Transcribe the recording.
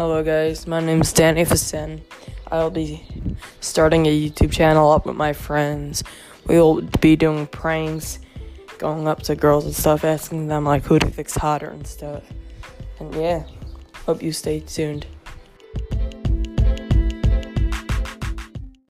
Hello, guys. My name is Danny Fisenne. I'll be starting a YouTube channel up with my friends. We'll be doing pranks, going up to girls and stuff, asking them like who to fix hotter and stuff. And yeah, hope you stay tuned.